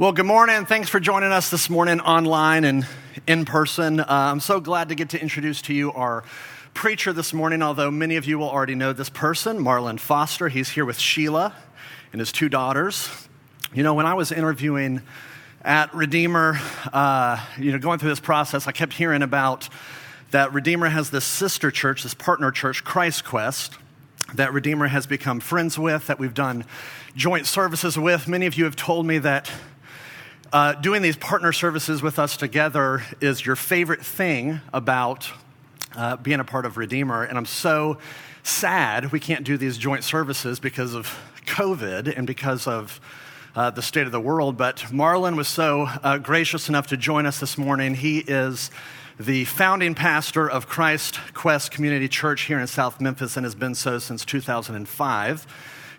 Well, good morning. Thanks for joining us this morning online and in person. Uh, I'm so glad to get to introduce to you our preacher this morning, although many of you will already know this person, Marlon Foster. He's here with Sheila and his two daughters. You know, when I was interviewing at Redeemer, uh, you know, going through this process, I kept hearing about that Redeemer has this sister church, this partner church, Christ Quest, that Redeemer has become friends with, that we've done joint services with. Many of you have told me that uh, doing these partner services with us together is your favorite thing about uh, being a part of Redeemer. And I'm so sad we can't do these joint services because of COVID and because of uh, the state of the world. But Marlon was so uh, gracious enough to join us this morning. He is the founding pastor of Christ Quest Community Church here in South Memphis and has been so since 2005.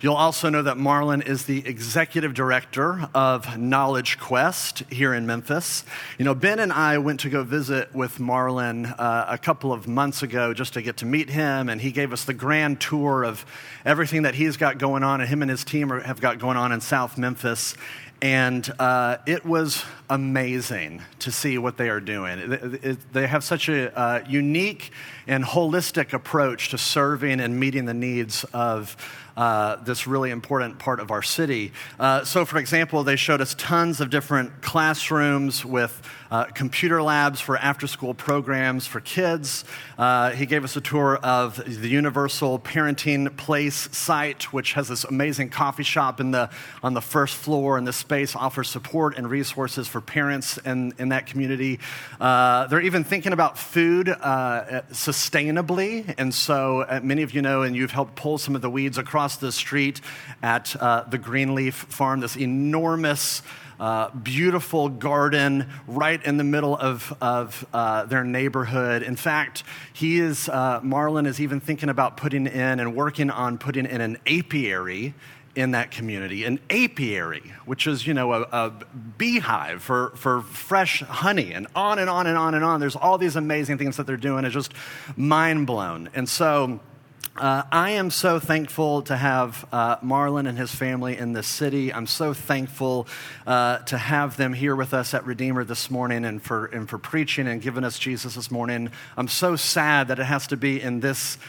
You'll also know that Marlon is the executive director of Knowledge Quest here in Memphis. You know, Ben and I went to go visit with Marlon uh, a couple of months ago just to get to meet him, and he gave us the grand tour of everything that he's got going on, and him and his team have got going on in South Memphis. And uh, it was amazing to see what they are doing. It, it, they have such a uh, unique and holistic approach to serving and meeting the needs of uh, this really important part of our city. Uh, so, for example, they showed us tons of different classrooms with uh, computer labs for after school programs for kids. Uh, he gave us a tour of the Universal Parenting Place site, which has this amazing coffee shop in the, on the first floor, and this space offers support and resources for parents in, in that community. Uh, they're even thinking about food uh, sustainably, and so many of you know, and you've helped pull some of the weeds across the street at uh, the Greenleaf Farm, this enormous, uh, beautiful garden right in the middle of, of uh, their neighborhood. In fact, he is, uh, Marlon is even thinking about putting in and working on putting in an apiary in that community, an apiary, which is, you know, a, a, beehive for, for fresh honey, and on and on and on and on. There's all these amazing things that they're doing. It's just mind blown. And so, uh, I am so thankful to have uh, Marlon and his family in this city. I'm so thankful uh, to have them here with us at Redeemer this morning and for, and for preaching and giving us Jesus this morning. I'm so sad that it has to be in this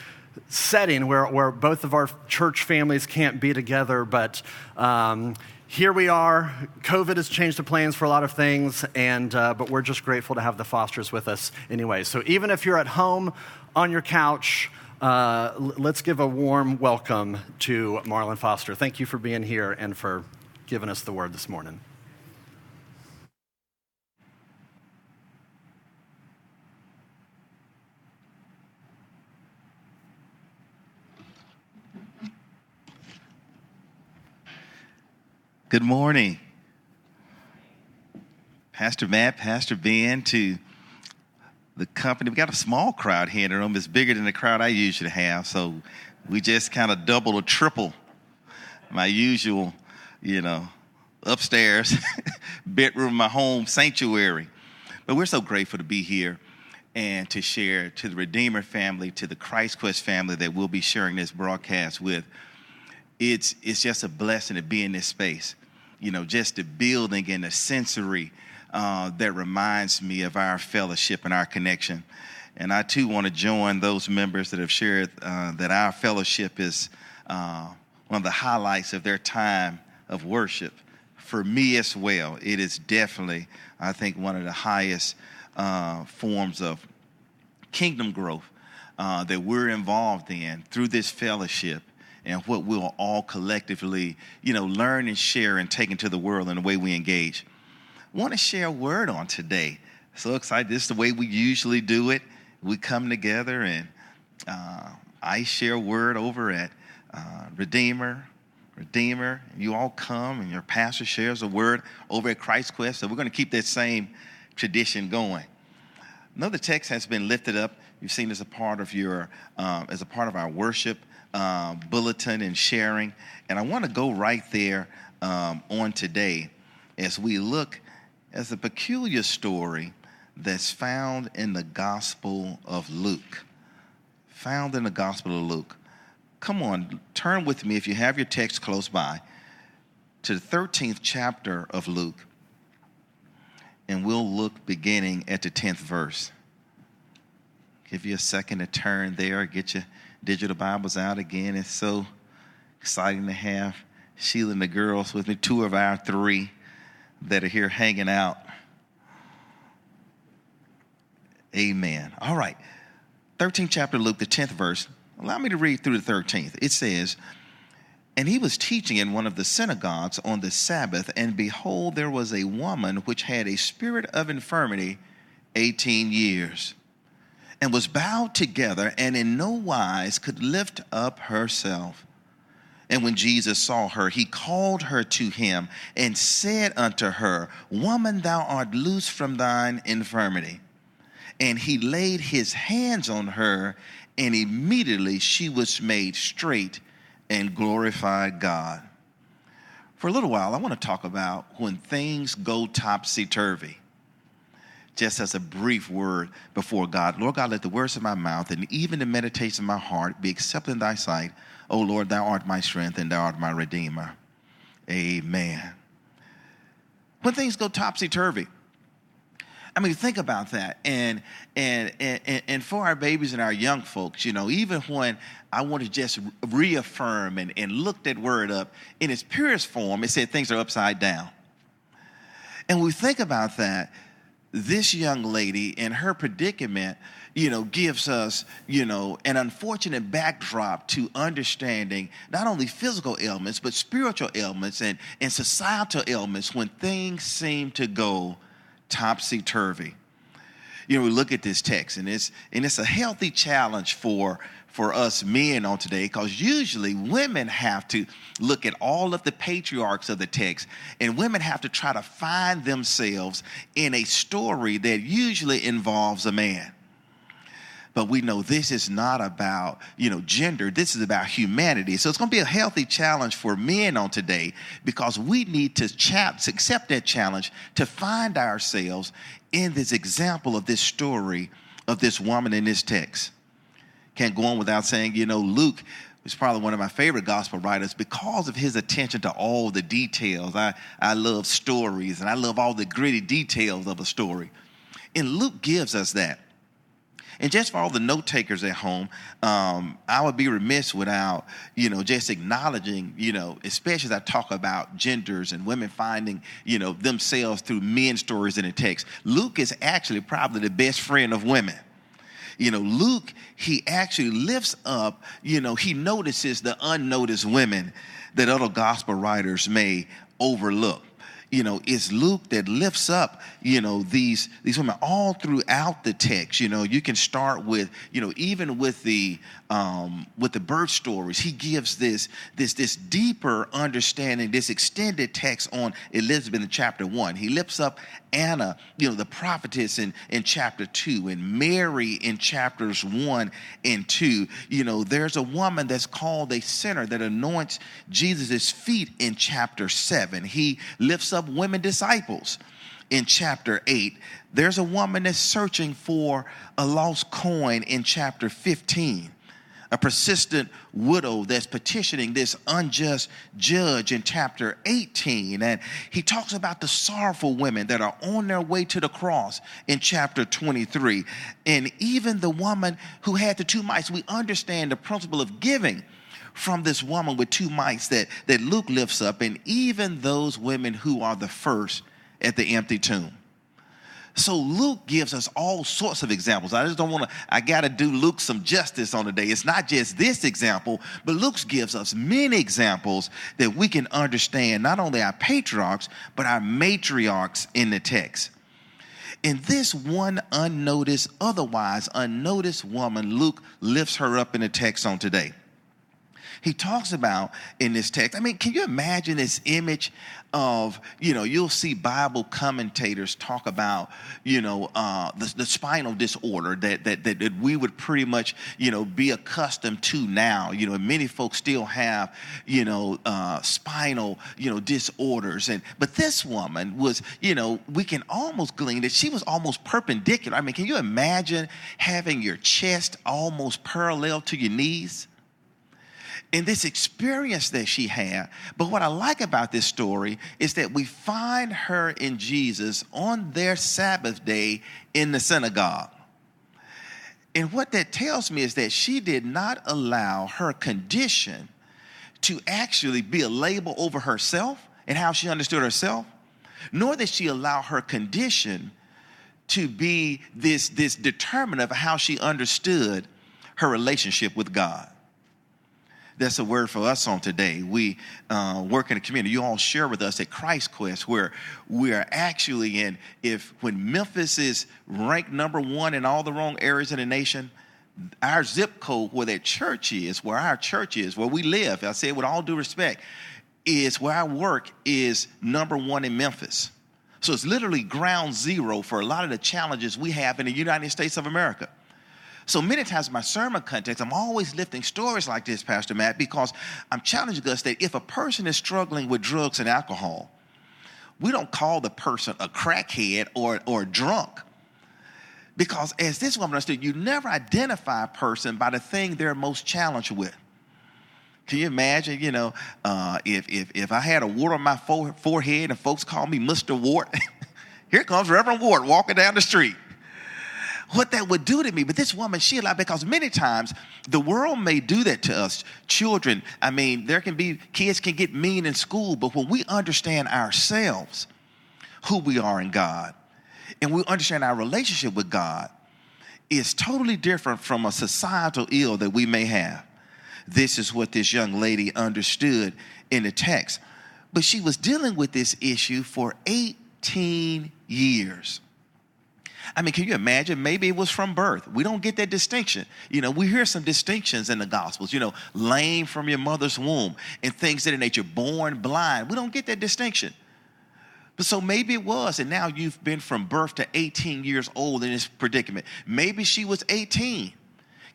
setting where, where both of our church families can't be together, but um, here we are. COVID has changed the plans for a lot of things, and, uh, but we're just grateful to have the Fosters with us anyway. So even if you're at home on your couch, uh, let's give a warm welcome to Marlon Foster. Thank you for being here and for giving us the word this morning. Good morning. Pastor Matt, Pastor Ben, to the company. We got a small crowd here in the room. It's bigger than the crowd I usually have. So we just kind of double or triple my usual, you know, upstairs bedroom, my home sanctuary. But we're so grateful to be here and to share to the Redeemer family, to the Christ Quest family that we'll be sharing this broadcast with. It's, it's just a blessing to be in this space. You know, just the building and the sensory uh, that reminds me of our fellowship and our connection. And I too want to join those members that have shared uh, that our fellowship is uh, one of the highlights of their time of worship. For me as well, it is definitely, I think, one of the highest uh, forms of kingdom growth uh, that we're involved in through this fellowship and what we'll all collectively, you know, learn and share and take into the world in the way we engage want to share a word on today. So excited. This is the way we usually do it. We come together and uh, I share a word over at uh, Redeemer. Redeemer, you all come and your pastor shares a word over at Christ Quest. So we're going to keep that same tradition going. Another text has been lifted up. You've seen as a part of your, um, as a part of our worship uh, bulletin and sharing. And I want to go right there um, on today as we look as a peculiar story that's found in the Gospel of Luke. Found in the Gospel of Luke. Come on, turn with me if you have your text close by to the 13th chapter of Luke. and we'll look beginning at the 10th verse. Give you a second to turn there, get your digital Bibles out again. It's so exciting to have Sheila and the girls with me, two of our three that are here hanging out. Amen. All right. 13th chapter Luke, the 10th verse. Allow me to read through the 13th. It says, And he was teaching in one of the synagogues on the Sabbath, and behold, there was a woman which had a spirit of infirmity 18 years, and was bowed together, and in no wise could lift up herself. And when Jesus saw her, he called her to him and said unto her, Woman, thou art loose from thine infirmity. And he laid his hands on her, and immediately she was made straight and glorified God. For a little while, I want to talk about when things go topsy turvy. Just as a brief word before God, Lord God, let the words of my mouth and even the meditation of my heart be accepted in thy sight. O Lord, thou art my strength and thou art my redeemer. Amen. When things go topsy turvy, I mean, think about that. And, and and and for our babies and our young folks, you know, even when I want to just reaffirm and, and look that word up in its purest form, it said things are upside down. And we think about that, this young lady in her predicament, you know, gives us, you know, an unfortunate backdrop to understanding not only physical ailments, but spiritual ailments and, and societal ailments when things seem to go topsy turvy. You know, we look at this text, and it's and it's a healthy challenge for for us men on today because usually women have to look at all of the patriarchs of the text and women have to try to find themselves in a story that usually involves a man but we know this is not about you know gender this is about humanity so it's going to be a healthy challenge for men on today because we need to accept that challenge to find ourselves in this example of this story of this woman in this text can't go on without saying you know luke is probably one of my favorite gospel writers because of his attention to all the details. I, I love stories and I love all the gritty details of a story. And Luke gives us that. And just for all the note takers at home, um, I would be remiss without, you know, just acknowledging, you know, especially as I talk about genders and women finding, you know, themselves through men's stories in the text. Luke is actually probably the best friend of women you know luke he actually lifts up you know he notices the unnoticed women that other gospel writers may overlook you know, it's Luke that lifts up, you know, these these women all throughout the text. You know, you can start with, you know, even with the um, with the birth stories, he gives this this this deeper understanding, this extended text on Elizabeth in chapter one. He lifts up Anna, you know, the prophetess in, in chapter two, and Mary in chapters one and two. You know, there's a woman that's called a sinner that anoints Jesus' feet in chapter seven. He lifts up women disciples in chapter 8. There's a woman that's searching for a lost coin in chapter 15 a persistent widow that's petitioning this unjust judge in chapter 18. And he talks about the sorrowful women that are on their way to the cross in chapter 23. And even the woman who had the two mites, we understand the principle of giving from this woman with two mites that, that Luke lifts up, and even those women who are the first at the empty tomb. So Luke gives us all sorts of examples. I just don't want to, I got to do Luke some justice on the day. It's not just this example, but Luke gives us many examples that we can understand not only our patriarchs, but our matriarchs in the text. In this one unnoticed, otherwise unnoticed woman, Luke lifts her up in the text on today he talks about in this text. I mean, can you imagine this image of, you know, you'll see Bible commentators talk about, you know, uh, the, the, spinal disorder that, that, that, that, we would pretty much, you know, be accustomed to now. You know, many folks still have, you know, uh, spinal, you know, disorders. And, but this woman was, you know, we can almost glean that she was almost perpendicular. I mean, can you imagine having your chest almost parallel to your knees? And this experience that she had. But what I like about this story is that we find her in Jesus on their Sabbath day in the synagogue. And what that tells me is that she did not allow her condition to actually be a label over herself and how she understood herself, nor did she allow her condition to be this, this determinant of how she understood her relationship with God. That's a word for us on today. We uh, work in a community. You all share with us at Christ Quest, where we are actually in. If when Memphis is ranked number one in all the wrong areas in the nation, our zip code where that church is, where our church is, where we live, I say it with all due respect, is where I work is number one in Memphis. So it's literally ground zero for a lot of the challenges we have in the United States of America. So many times in my sermon context, I'm always lifting stories like this, Pastor Matt, because I'm challenging us that if a person is struggling with drugs and alcohol, we don't call the person a crackhead or, or drunk. Because as this woman understood, you never identify a person by the thing they're most challenged with. Can you imagine, you know, uh, if, if, if I had a wart on my forehead and folks call me Mr. Wart, here comes Reverend Wart walking down the street what that would do to me. But this woman, she allowed, because many times the world may do that to us. Children, I mean, there can be, kids can get mean in school, but when we understand ourselves, who we are in God, and we understand our relationship with God, is totally different from a societal ill that we may have. This is what this young lady understood in the text. But she was dealing with this issue for 18 years. I mean, can you imagine? Maybe it was from birth. We don't get that distinction. You know, we hear some distinctions in the Gospels, you know, lame from your mother's womb and things that in nature, born blind. We don't get that distinction. But so maybe it was, and now you've been from birth to 18 years old in this predicament. Maybe she was 18.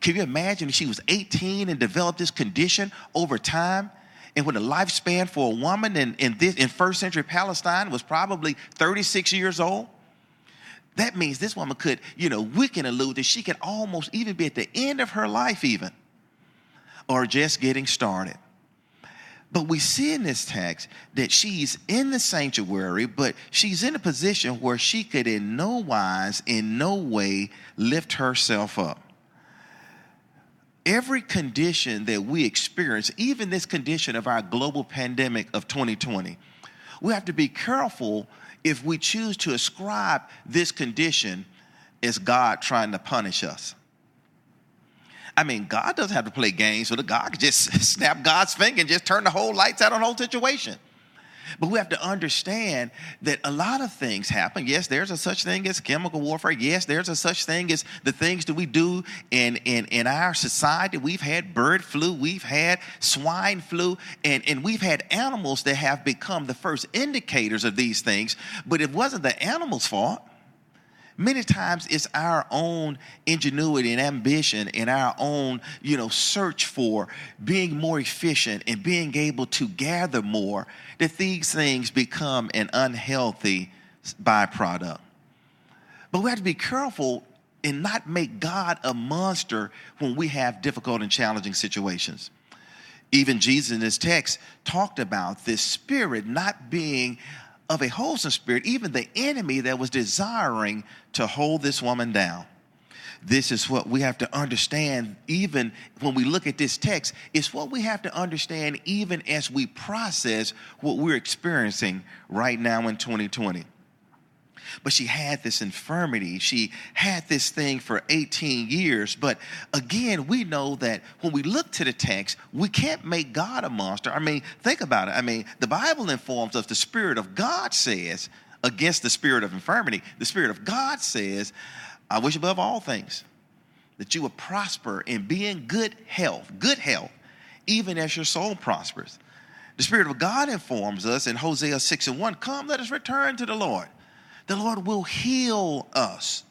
Can you imagine if she was 18 and developed this condition over time? And when the lifespan for a woman in, in, this, in first century Palestine was probably 36 years old, that means this woman could, you know, we can allude that she could almost even be at the end of her life, even, or just getting started. But we see in this text that she's in the sanctuary, but she's in a position where she could in no wise, in no way lift herself up. Every condition that we experience, even this condition of our global pandemic of 2020, we have to be careful if we choose to ascribe this condition as God trying to punish us. I mean, God doesn't have to play games with it. God can just snap God's finger and just turn the whole lights out on the whole situation. But we have to understand that a lot of things happen. Yes, there's a such thing as chemical warfare. Yes, there's a such thing as the things that we do in, in, in our society. We've had bird flu, we've had swine flu, and, and we've had animals that have become the first indicators of these things. But it wasn't the animal's fault. Many times it's our own ingenuity and ambition and our own, you know, search for being more efficient and being able to gather more that these things become an unhealthy byproduct. But we have to be careful and not make God a monster when we have difficult and challenging situations. Even Jesus in this text talked about this spirit not being of a wholesome spirit, even the enemy that was desiring to hold this woman down. This is what we have to understand, even when we look at this text. It's what we have to understand, even as we process what we're experiencing right now in 2020. But she had this infirmity. She had this thing for 18 years. But again, we know that when we look to the text, we can't make God a monster. I mean, think about it. I mean, the Bible informs us the Spirit of God says against the spirit of infirmity, the Spirit of God says, I wish above all things that you would prosper and be in good health, good health, even as your soul prospers. The Spirit of God informs us in Hosea 6 and 1 Come, let us return to the Lord the Lord will heal us.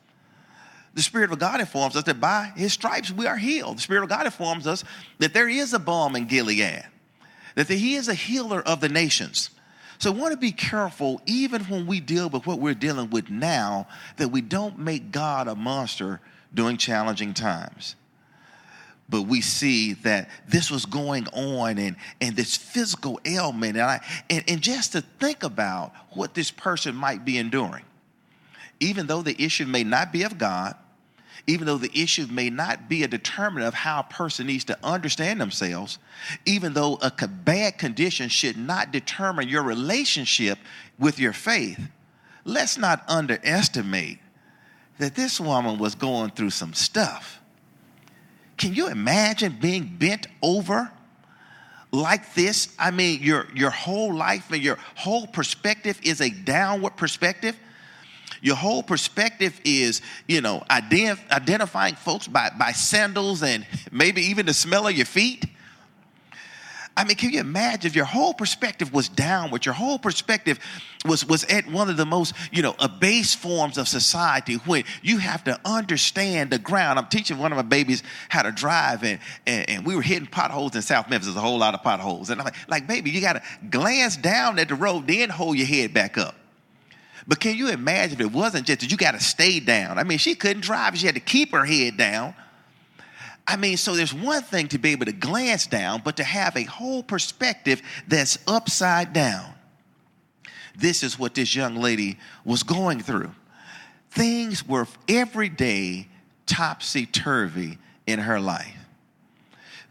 The Spirit of God informs us that by His stripes we are healed. The Spirit of God informs us that there is a balm in Gilead, that He is a healer of the nations. So we want to be careful, even when we deal with what we're dealing with now, that we don't make God a monster during challenging times. but we see that this was going on and, and this physical ailment. And, I, and, and just to think about what this person might be enduring, even though the issue may not be of God, even though the issue may not be a determinant of how a person needs to understand themselves, even though a bad condition should not determine your relationship with your faith, let's not underestimate that this woman was going through some stuff. Can you imagine being bent over like this? I mean, your, your whole life and your whole perspective is a downward perspective. Your whole perspective is, you know, ident- identifying folks by, by sandals and maybe even the smell of your feet. I mean, can you imagine if your whole perspective was downward, your whole perspective was, was at one of the most, you know, abased forms of society when you have to understand the ground. I'm teaching one of my babies how to drive, and, and, and we were hitting potholes in South Memphis. There's a whole lot of potholes. And I'm like, like baby, you got to glance down at the road, then hold your head back up. But can you imagine if it wasn't just that you got to stay down? I mean, she couldn't drive, she had to keep her head down I mean, so there's one thing to be able to glance down, but to have a whole perspective that's upside down. This is what this young lady was going through. Things were every day topsy turvy in her life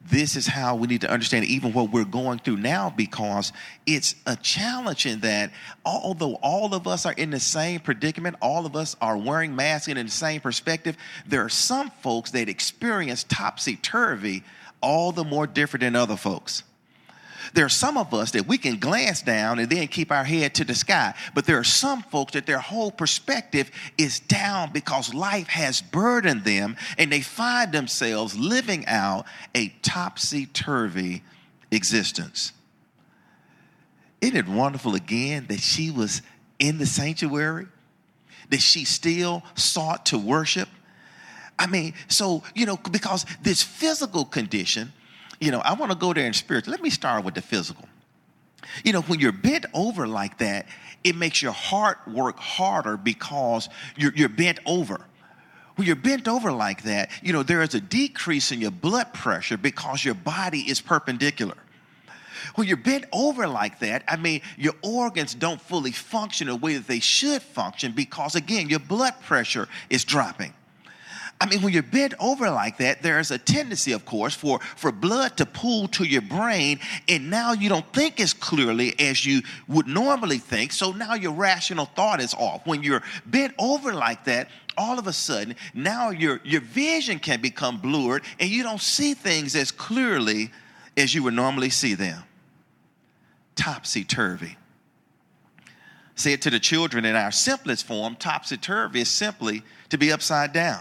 this is how we need to understand even what we're going through now because it's a challenge in that although all of us are in the same predicament, all of us are wearing masks and in the same perspective, there are some folks that experience topsy turvy all the more different than other folks. There are some of us that we can glance down and then keep our head to the sky. But there are some folks that their whole perspective is down because life has burdened them and they find themselves living out a topsy turvy existence. Isn't it wonderful again that she was in the sanctuary? That she still sought to worship? I mean, so, you know, because this physical condition you know, I want to go there in spirit. Let me start with the physical. You know, when you're bent over like that, it makes your heart work harder because you're, you're bent over. When you're bent over like that, you know, there is a decrease in your blood pressure because your body is perpendicular. When you're bent over like that, I mean, your organs don't fully function the way that they should function because, again, your blood pressure is dropping. I mean, when you're bent over like that, there's a tendency, of course, for, for blood to pool to your brain, and now you don't think as clearly as you would normally think. So now your rational thought is off. When you're bent over like that, all of a sudden, now your, your vision can become blurred, and you don't see things as clearly as you would normally see them. Topsy turvy. Say it to the children in our simplest form topsy turvy is simply to be upside down.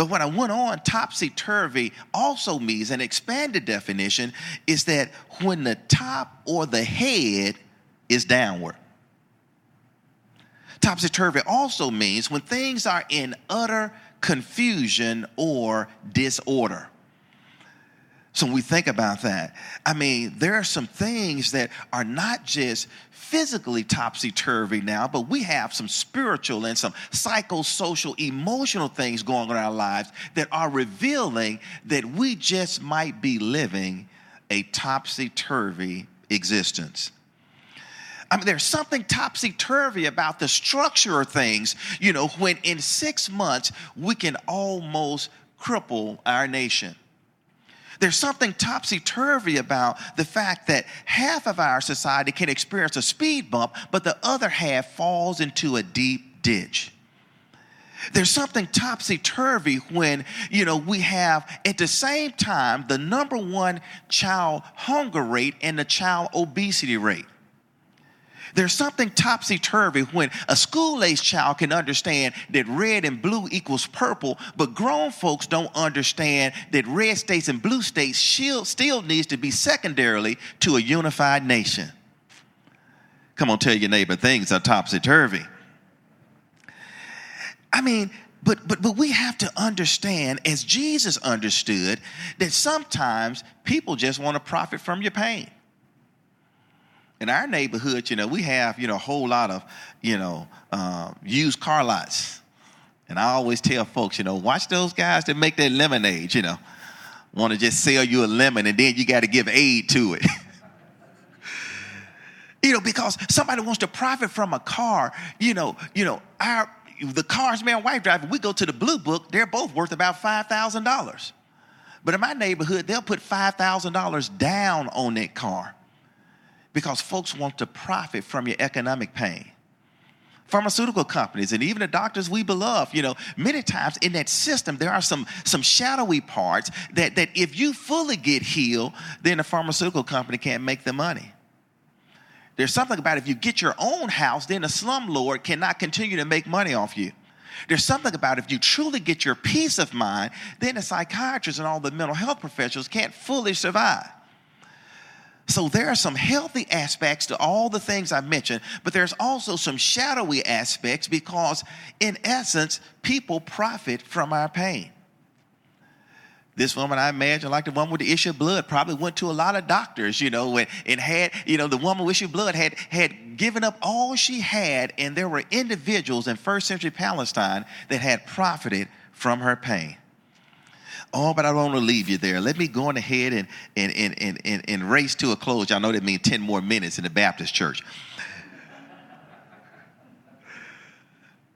But when I went on, topsy turvy also means an expanded definition is that when the top or the head is downward. Topsy turvy also means when things are in utter confusion or disorder. So when we think about that, I mean, there are some things that are not just physically topsy turvy now, but we have some spiritual and some psychosocial, emotional things going on in our lives that are revealing that we just might be living a topsy turvy existence. I mean, there's something topsy turvy about the structure of things, you know, when in six months we can almost cripple our nation. There's something topsy turvy about the fact that half of our society can experience a speed bump, but the other half falls into a deep ditch. There's something topsy turvy when, you know, we have at the same time the number one child hunger rate and the child obesity rate. There's something topsy turvy when a school age child can understand that red and blue equals purple, but grown folks don't understand that red states and blue states still needs to be secondarily to a unified nation. Come on, tell your neighbor things are topsy turvy. I mean, but but but we have to understand, as Jesus understood, that sometimes people just want to profit from your pain in our neighborhood, you know, we have, you know, a whole lot of, you know, uh, used car lots. And I always tell folks, you know, watch those guys that make that lemonade, you know. want to just sell you a lemon and then you got to give aid to it. you know, because somebody wants to profit from a car, you know, you know, our the cars man wife driving, we go to the blue book, they're both worth about five thousand dollars. But in my neighborhood, they'll put five thousand dollars down on that car because folks want to profit from your economic pain. Pharmaceutical companies and even the doctors we beloved you know many times in that system there are some some shadowy parts that that if you fully get healed then the pharmaceutical company can't make the money. There's something about if you get your own house then the slumlord cannot continue to make money off you. There's something about if you truly get your peace of mind then the psychiatrists and all the mental health professionals can't fully survive so there are some healthy aspects to all the things I mentioned, but there's also some shadowy aspects because, in essence, people profit from our pain. This woman, I imagine, like the woman with the issue of blood, probably went to a lot of doctors, you know, and, and had, you know, the woman with issue of blood had had given up all she had, and there were individuals in first century Palestine that had profited from her pain. Oh, but I don't want to leave you there. Let me go on ahead and, and, and, and, and, race to a close. Y'all know that means 10 more minutes in the Baptist church.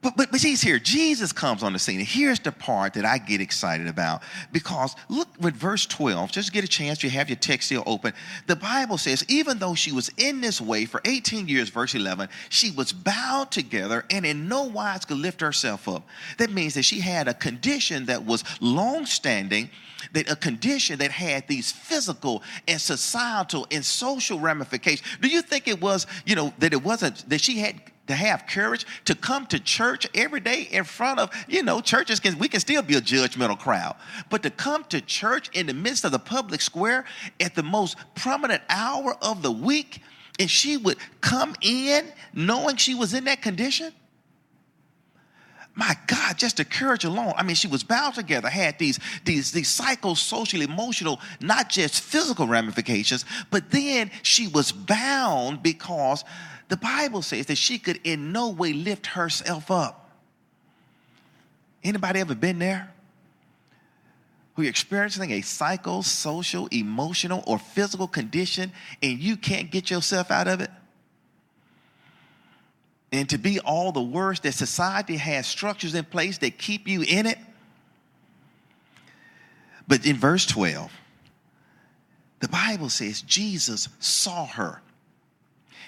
But, but, but he's here. Jesus comes on the scene. And here's the part that I get excited about because look with verse 12. Just get a chance. You have your text still open. The Bible says, even though she was in this way for 18 years, verse 11, she was bowed together and in no wise could lift herself up. That means that she had a condition that was long standing that a condition that had these physical and societal and social ramifications. Do you think it was, you know, that it wasn't that she had to have courage to come to church every day in front of, you know, churches can, we can still be a judgmental crowd. But to come to church in the midst of the public square at the most prominent hour of the week, and she would come in knowing she was in that condition? my God, just the courage alone. I mean, she was bound together, had these, these, these psychosocial, emotional, not just physical ramifications, but then she was bound because the Bible says that she could in no way lift herself up. Anybody ever been there? Who you're experiencing a psychosocial, emotional, or physical condition and you can't get yourself out of it? And to be all the worse that society has structures in place that keep you in it. But in verse 12, the Bible says Jesus saw her.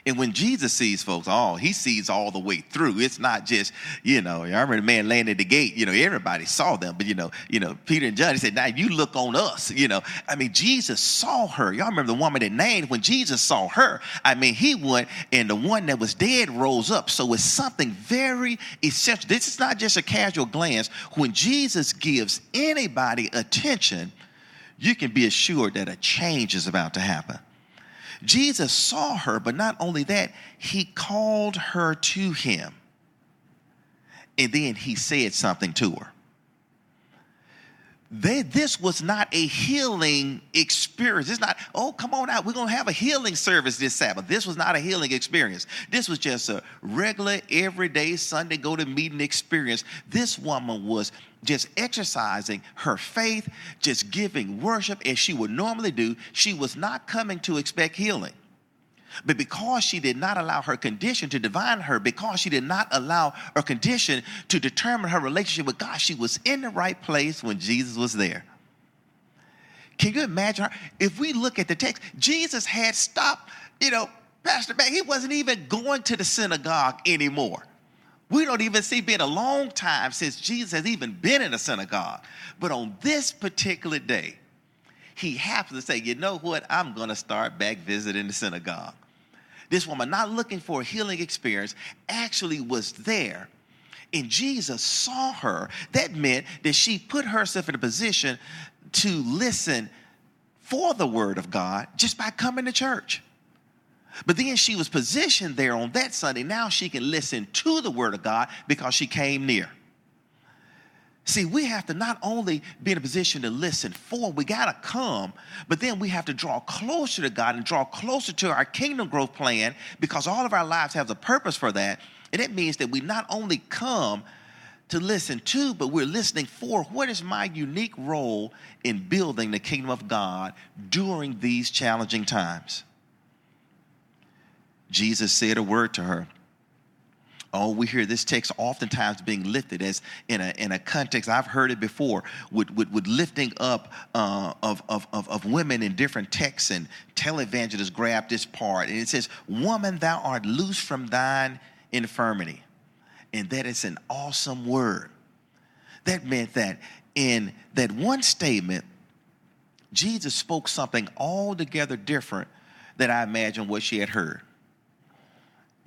And when Jesus sees folks, oh, he sees all the way through. It's not just, you know, I remember the man laying at the gate, you know, everybody saw them, but you know, you know, Peter and John, he said, now you look on us, you know. I mean, Jesus saw her. Y'all remember the woman that named when Jesus saw her. I mean, he went and the one that was dead rose up. So it's something very essential. This is not just a casual glance. When Jesus gives anybody attention, you can be assured that a change is about to happen. Jesus saw her, but not only that, he called her to him. And then he said something to her they, this was not a healing experience. It's not, oh, come on out. We're going to have a healing service this Sabbath. This was not a healing experience. This was just a regular, everyday Sunday go to meeting experience. This woman was just exercising her faith, just giving worship as she would normally do. She was not coming to expect healing. But because she did not allow her condition to divine her, because she did not allow her condition to determine her relationship with God, she was in the right place when Jesus was there. Can you imagine her? If we look at the text, Jesus had stopped, you know, Pastor Matt, he wasn't even going to the synagogue anymore. We don't even see been a long time since Jesus has even been in a synagogue. But on this particular day, he happens to say, you know what? I'm going to start back visiting the synagogue. This woman, not looking for a healing experience, actually was there. And Jesus saw her. That meant that she put herself in a position to listen for the word of God just by coming to church. But then she was positioned there on that Sunday. Now she can listen to the word of God because she came near. See, we have to not only be in a position to listen for, we got to come, but then we have to draw closer to God and draw closer to our kingdom growth plan because all of our lives have a purpose for that. And it means that we not only come to listen to, but we're listening for what is my unique role in building the kingdom of God during these challenging times. Jesus said a word to her. Oh, we hear this text oftentimes being lifted as in a, in a context, I've heard it before, with, with, with lifting up uh, of, of, of, of women in different texts, and televangelists grab this part. And it says, Woman, thou art loose from thine infirmity. And that is an awesome word. That meant that in that one statement, Jesus spoke something altogether different than I imagine what she had heard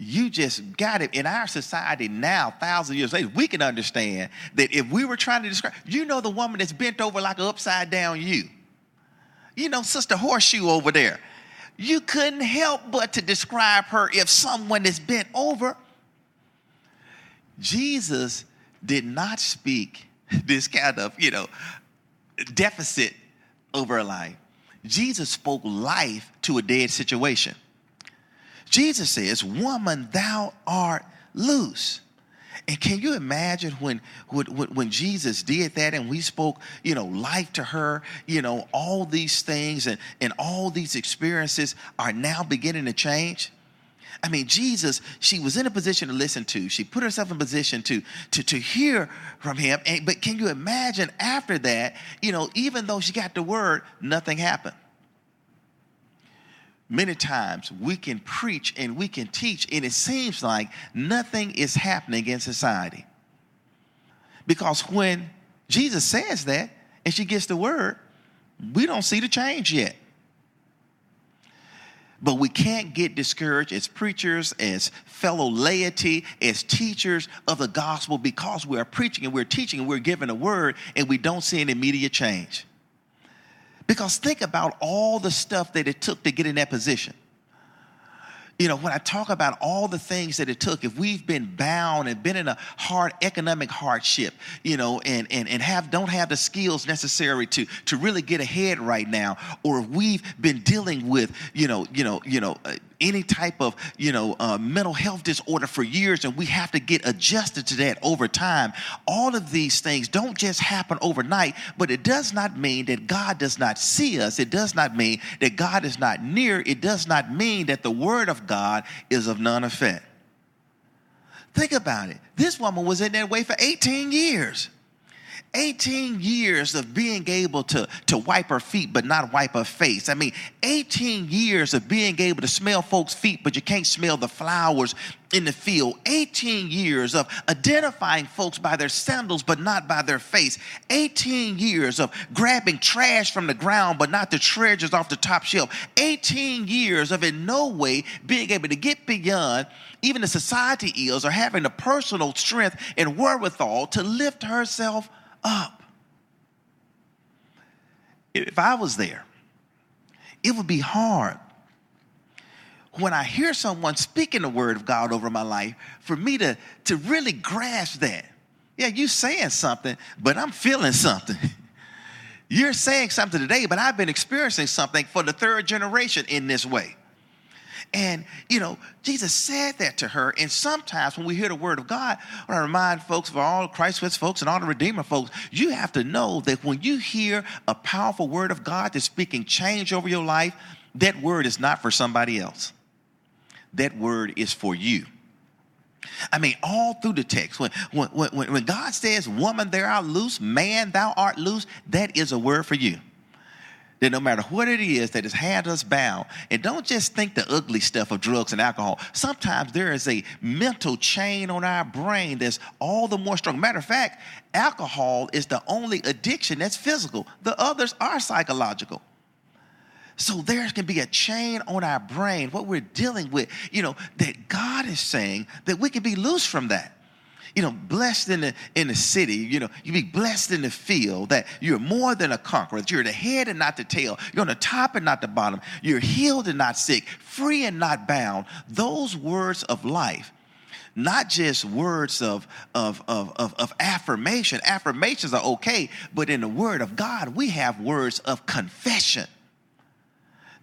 you just got it. In our society now, thousands of years later, we can understand that if we were trying to describe, you know, the woman that's bent over like an upside down you, you know, Sister Horseshoe over there, you couldn't help but to describe her if someone is bent over. Jesus did not speak this kind of, you know, deficit over life. Jesus spoke life to a dead situation. Jesus says, Woman, thou art loose. And can you imagine when, when, when Jesus did that and we spoke, you know, life to her, you know, all these things and, and all these experiences are now beginning to change? I mean, Jesus, she was in a position to listen to. She put herself in position to, to, to hear from him. And, but can you imagine after that, you know, even though she got the word, nothing happened many times we can preach and we can teach, and it seems like nothing is happening in society. Because when Jesus says that and she gets the word, we don't see the change yet. But we can't get discouraged as preachers, as fellow laity, as teachers of the gospel because we're preaching and we're teaching and we're giving a word and we don't see an immediate change. Because think about all the stuff that it took to get in that position. You know, when I talk about all the things that it took, if we've been bound and been in a hard economic hardship, you know, and, and, and have don't have the skills necessary to, to really get ahead right now, or if we've been dealing with, you know, you know, you know, uh, any type of you know uh, mental health disorder for years and we have to get adjusted to that over time. All of these things don't just happen overnight but it does not mean that god does not see us. It does not mean that god is not near. It does not mean that the word of god is of none effect. Think about it. This woman was in that way for 18 years 18 years of being able to, to wipe her feet but not wipe her face. I mean, 18 years of being able to smell folks' feet but you can't smell the flowers in the field. 18 years of identifying folks by their sandals but not by their face. 18 years of grabbing trash from the ground but not the treasures off the top shelf. 18 years of in no way being able to get beyond even the society ills or having the personal strength and wherewithal to lift herself up. If I was there, it would be hard when I hear someone speaking the word of God over my life for me to, to really grasp that. Yeah, you saying something, but I'm feeling something. You're saying something today, but I've been experiencing something for the third generation in this way. And, you know, Jesus said that to her. And sometimes when we hear the word of God, I remind folks of all Christ folks and all the Redeemer folks, you have to know that when you hear a powerful word of God that's speaking change over your life, that word is not for somebody else. That word is for you. I mean, all through the text, when, when, when, when God says, Woman, thou art loose, man, thou art loose, that is a word for you that no matter what it is that has had us bound, and don't just think the ugly stuff of drugs and alcohol. Sometimes there is a mental chain on our brain that's all the more strong. Matter of fact, alcohol is the only addiction that's physical, the others are psychological. So there can be a chain on our brain, what we're dealing with, you know, that God is saying that we can be loose from that you know, blessed in the in the city, you know, you be blessed in the field, that you're more than a conqueror, that you're the head and not the tail, you're on the top and not the bottom, you're healed and not sick, free and not bound. Those words of life not just words of, of, of, of, of, affirmation. Affirmations are okay, but in the Word of God, we have words of confession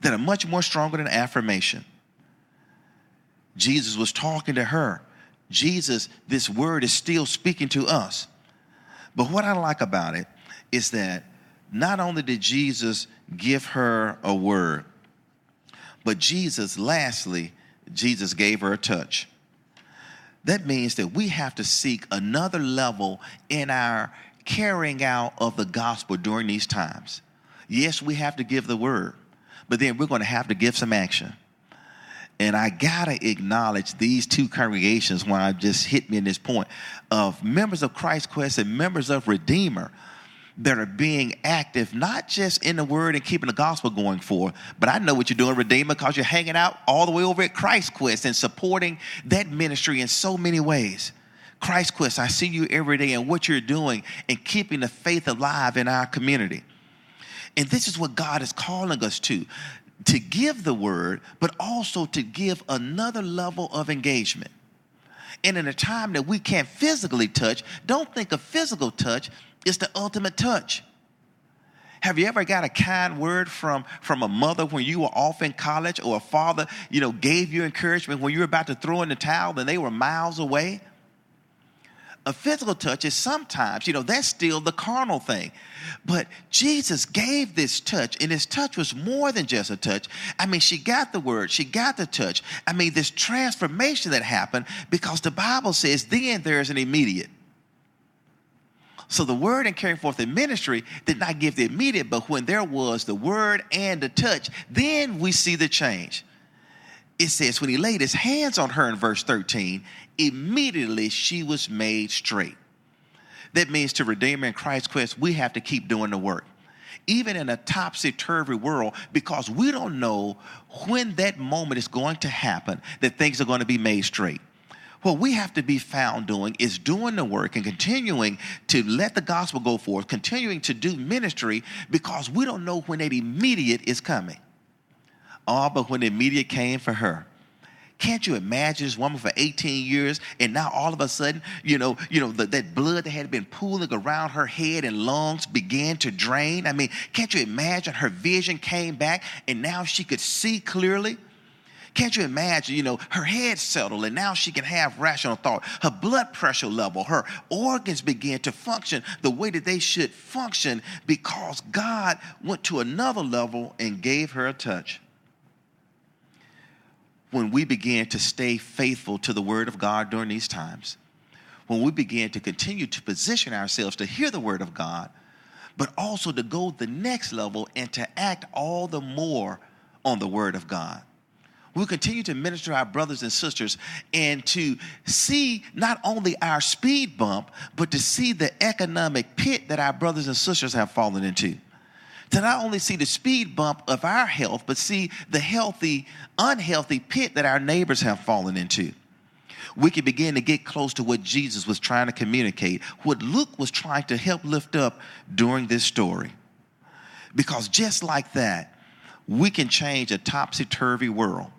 that are much more stronger than affirmation. Jesus was talking to her Jesus, this word is still speaking to us. But what I like about it is that not only did Jesus give her a word, but Jesus, lastly, Jesus gave her a touch. That means that we have to seek another level in our carrying out of the gospel during these times. Yes, we have to give the word, but then we're going to have to give some action. And I gotta acknowledge these two congregations when I just hit me in this point of members of Christ Quest and members of Redeemer that are being active, not just in the word and keeping the gospel going for, but I know what you're doing, Redeemer, because you're hanging out all the way over at Christ Quest and supporting that ministry in so many ways. Christ Quest, I see you every day and what you're doing and keeping the faith alive in our community. And this is what God is calling us to to give the word, but also to give another level of engagement. And in a time that we can't physically touch, don't think of physical touch is the ultimate touch. Have you ever got a kind word from, from a mother when you were off in college or a father, you know, gave you encouragement when you were about to throw in the towel and they were miles away? A physical touch is sometimes, you know, that's still the carnal thing. But Jesus gave this touch, and his touch was more than just a touch. I mean, she got the word, she got the touch. I mean, this transformation that happened because the Bible says then there is an immediate. So the word and carrying forth the ministry did not give the immediate, but when there was the word and the touch, then we see the change. It says, when he laid his hands on her in verse 13, immediately she was made straight. That means to Redeemer and Christ Quest, we have to keep doing the work. Even in a topsy turvy world, because we don't know when that moment is going to happen that things are going to be made straight. What we have to be found doing is doing the work and continuing to let the gospel go forth, continuing to do ministry because we don't know when that immediate is coming. Oh, but when the immediate came for her, can't you imagine this woman for 18 years and now all of a sudden, you know, you know, the, that blood that had been pooling around her head and lungs began to drain? I mean, can't you imagine her vision came back and now she could see clearly? Can't you imagine, you know, her head settled and now she can have rational thought. Her blood pressure level, her organs began to function the way that they should function because God went to another level and gave her a touch when we begin to stay faithful to the word of God during these times, when we begin to continue to position ourselves to hear the word of God, but also to go the next level and to act all the more on the word of God. We'll continue to minister our brothers and sisters and to see not only our speed bump, but to see the economic pit that our brothers and sisters have fallen into to not only see the speed bump of our health, but see the healthy, unhealthy pit that our neighbors have fallen into. We can begin to get close to what Jesus was trying to communicate, what Luke was trying to help lift up during this story. Because just like that, we can change a topsy turvy world.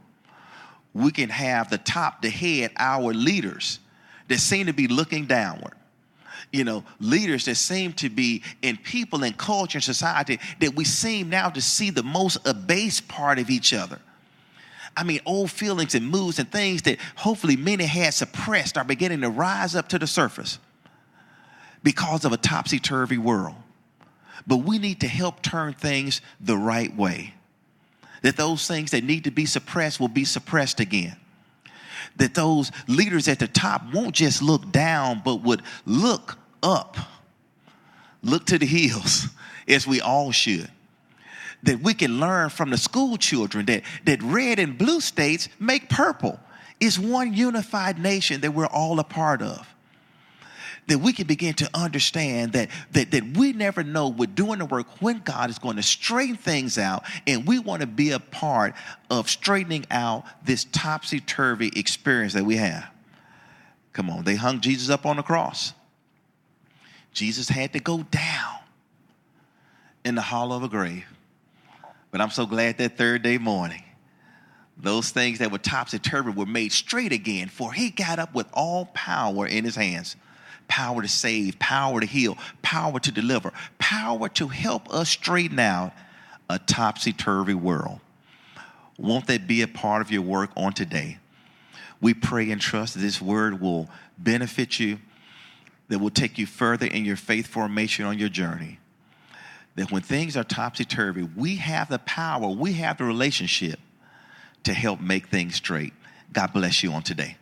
We can have the top, to head, our leaders that seem to be looking downward you know, leaders that seem to be in people and culture and society that we seem now to see the most abased part of each other. I mean, old feelings and moods and things that hopefully many had suppressed are beginning to rise up to the surface because of a topsy turvy world. But we need to help turn things the right way. That those things that need to be suppressed will be suppressed again that those leaders at the top won't just look down, but would look up, look to the hills, as we all should. That we can learn from the school children that, that red and blue states make purple. It's one unified nation that we're all a part of that we can begin to understand that, that, that we never know we're doing the work when God is going to straighten things out, and we want to be a part of straightening out this topsy turvy experience that we have. Come on, they hung Jesus up on the cross. Jesus had to go down in the hollow of a grave. But I'm so glad that third day morning, those things that were topsy turvy were made straight again, for he got up with all power in his hands power to save, power to heal, power to deliver, power to help us straighten out a topsy turvy world. Won't that be a part of your work on today? We pray and trust that this word will benefit you, that will take you further in your faith formation on your journey. That when things are topsy turvy, we have the power, we have the relationship to help make things straight. God bless you on today.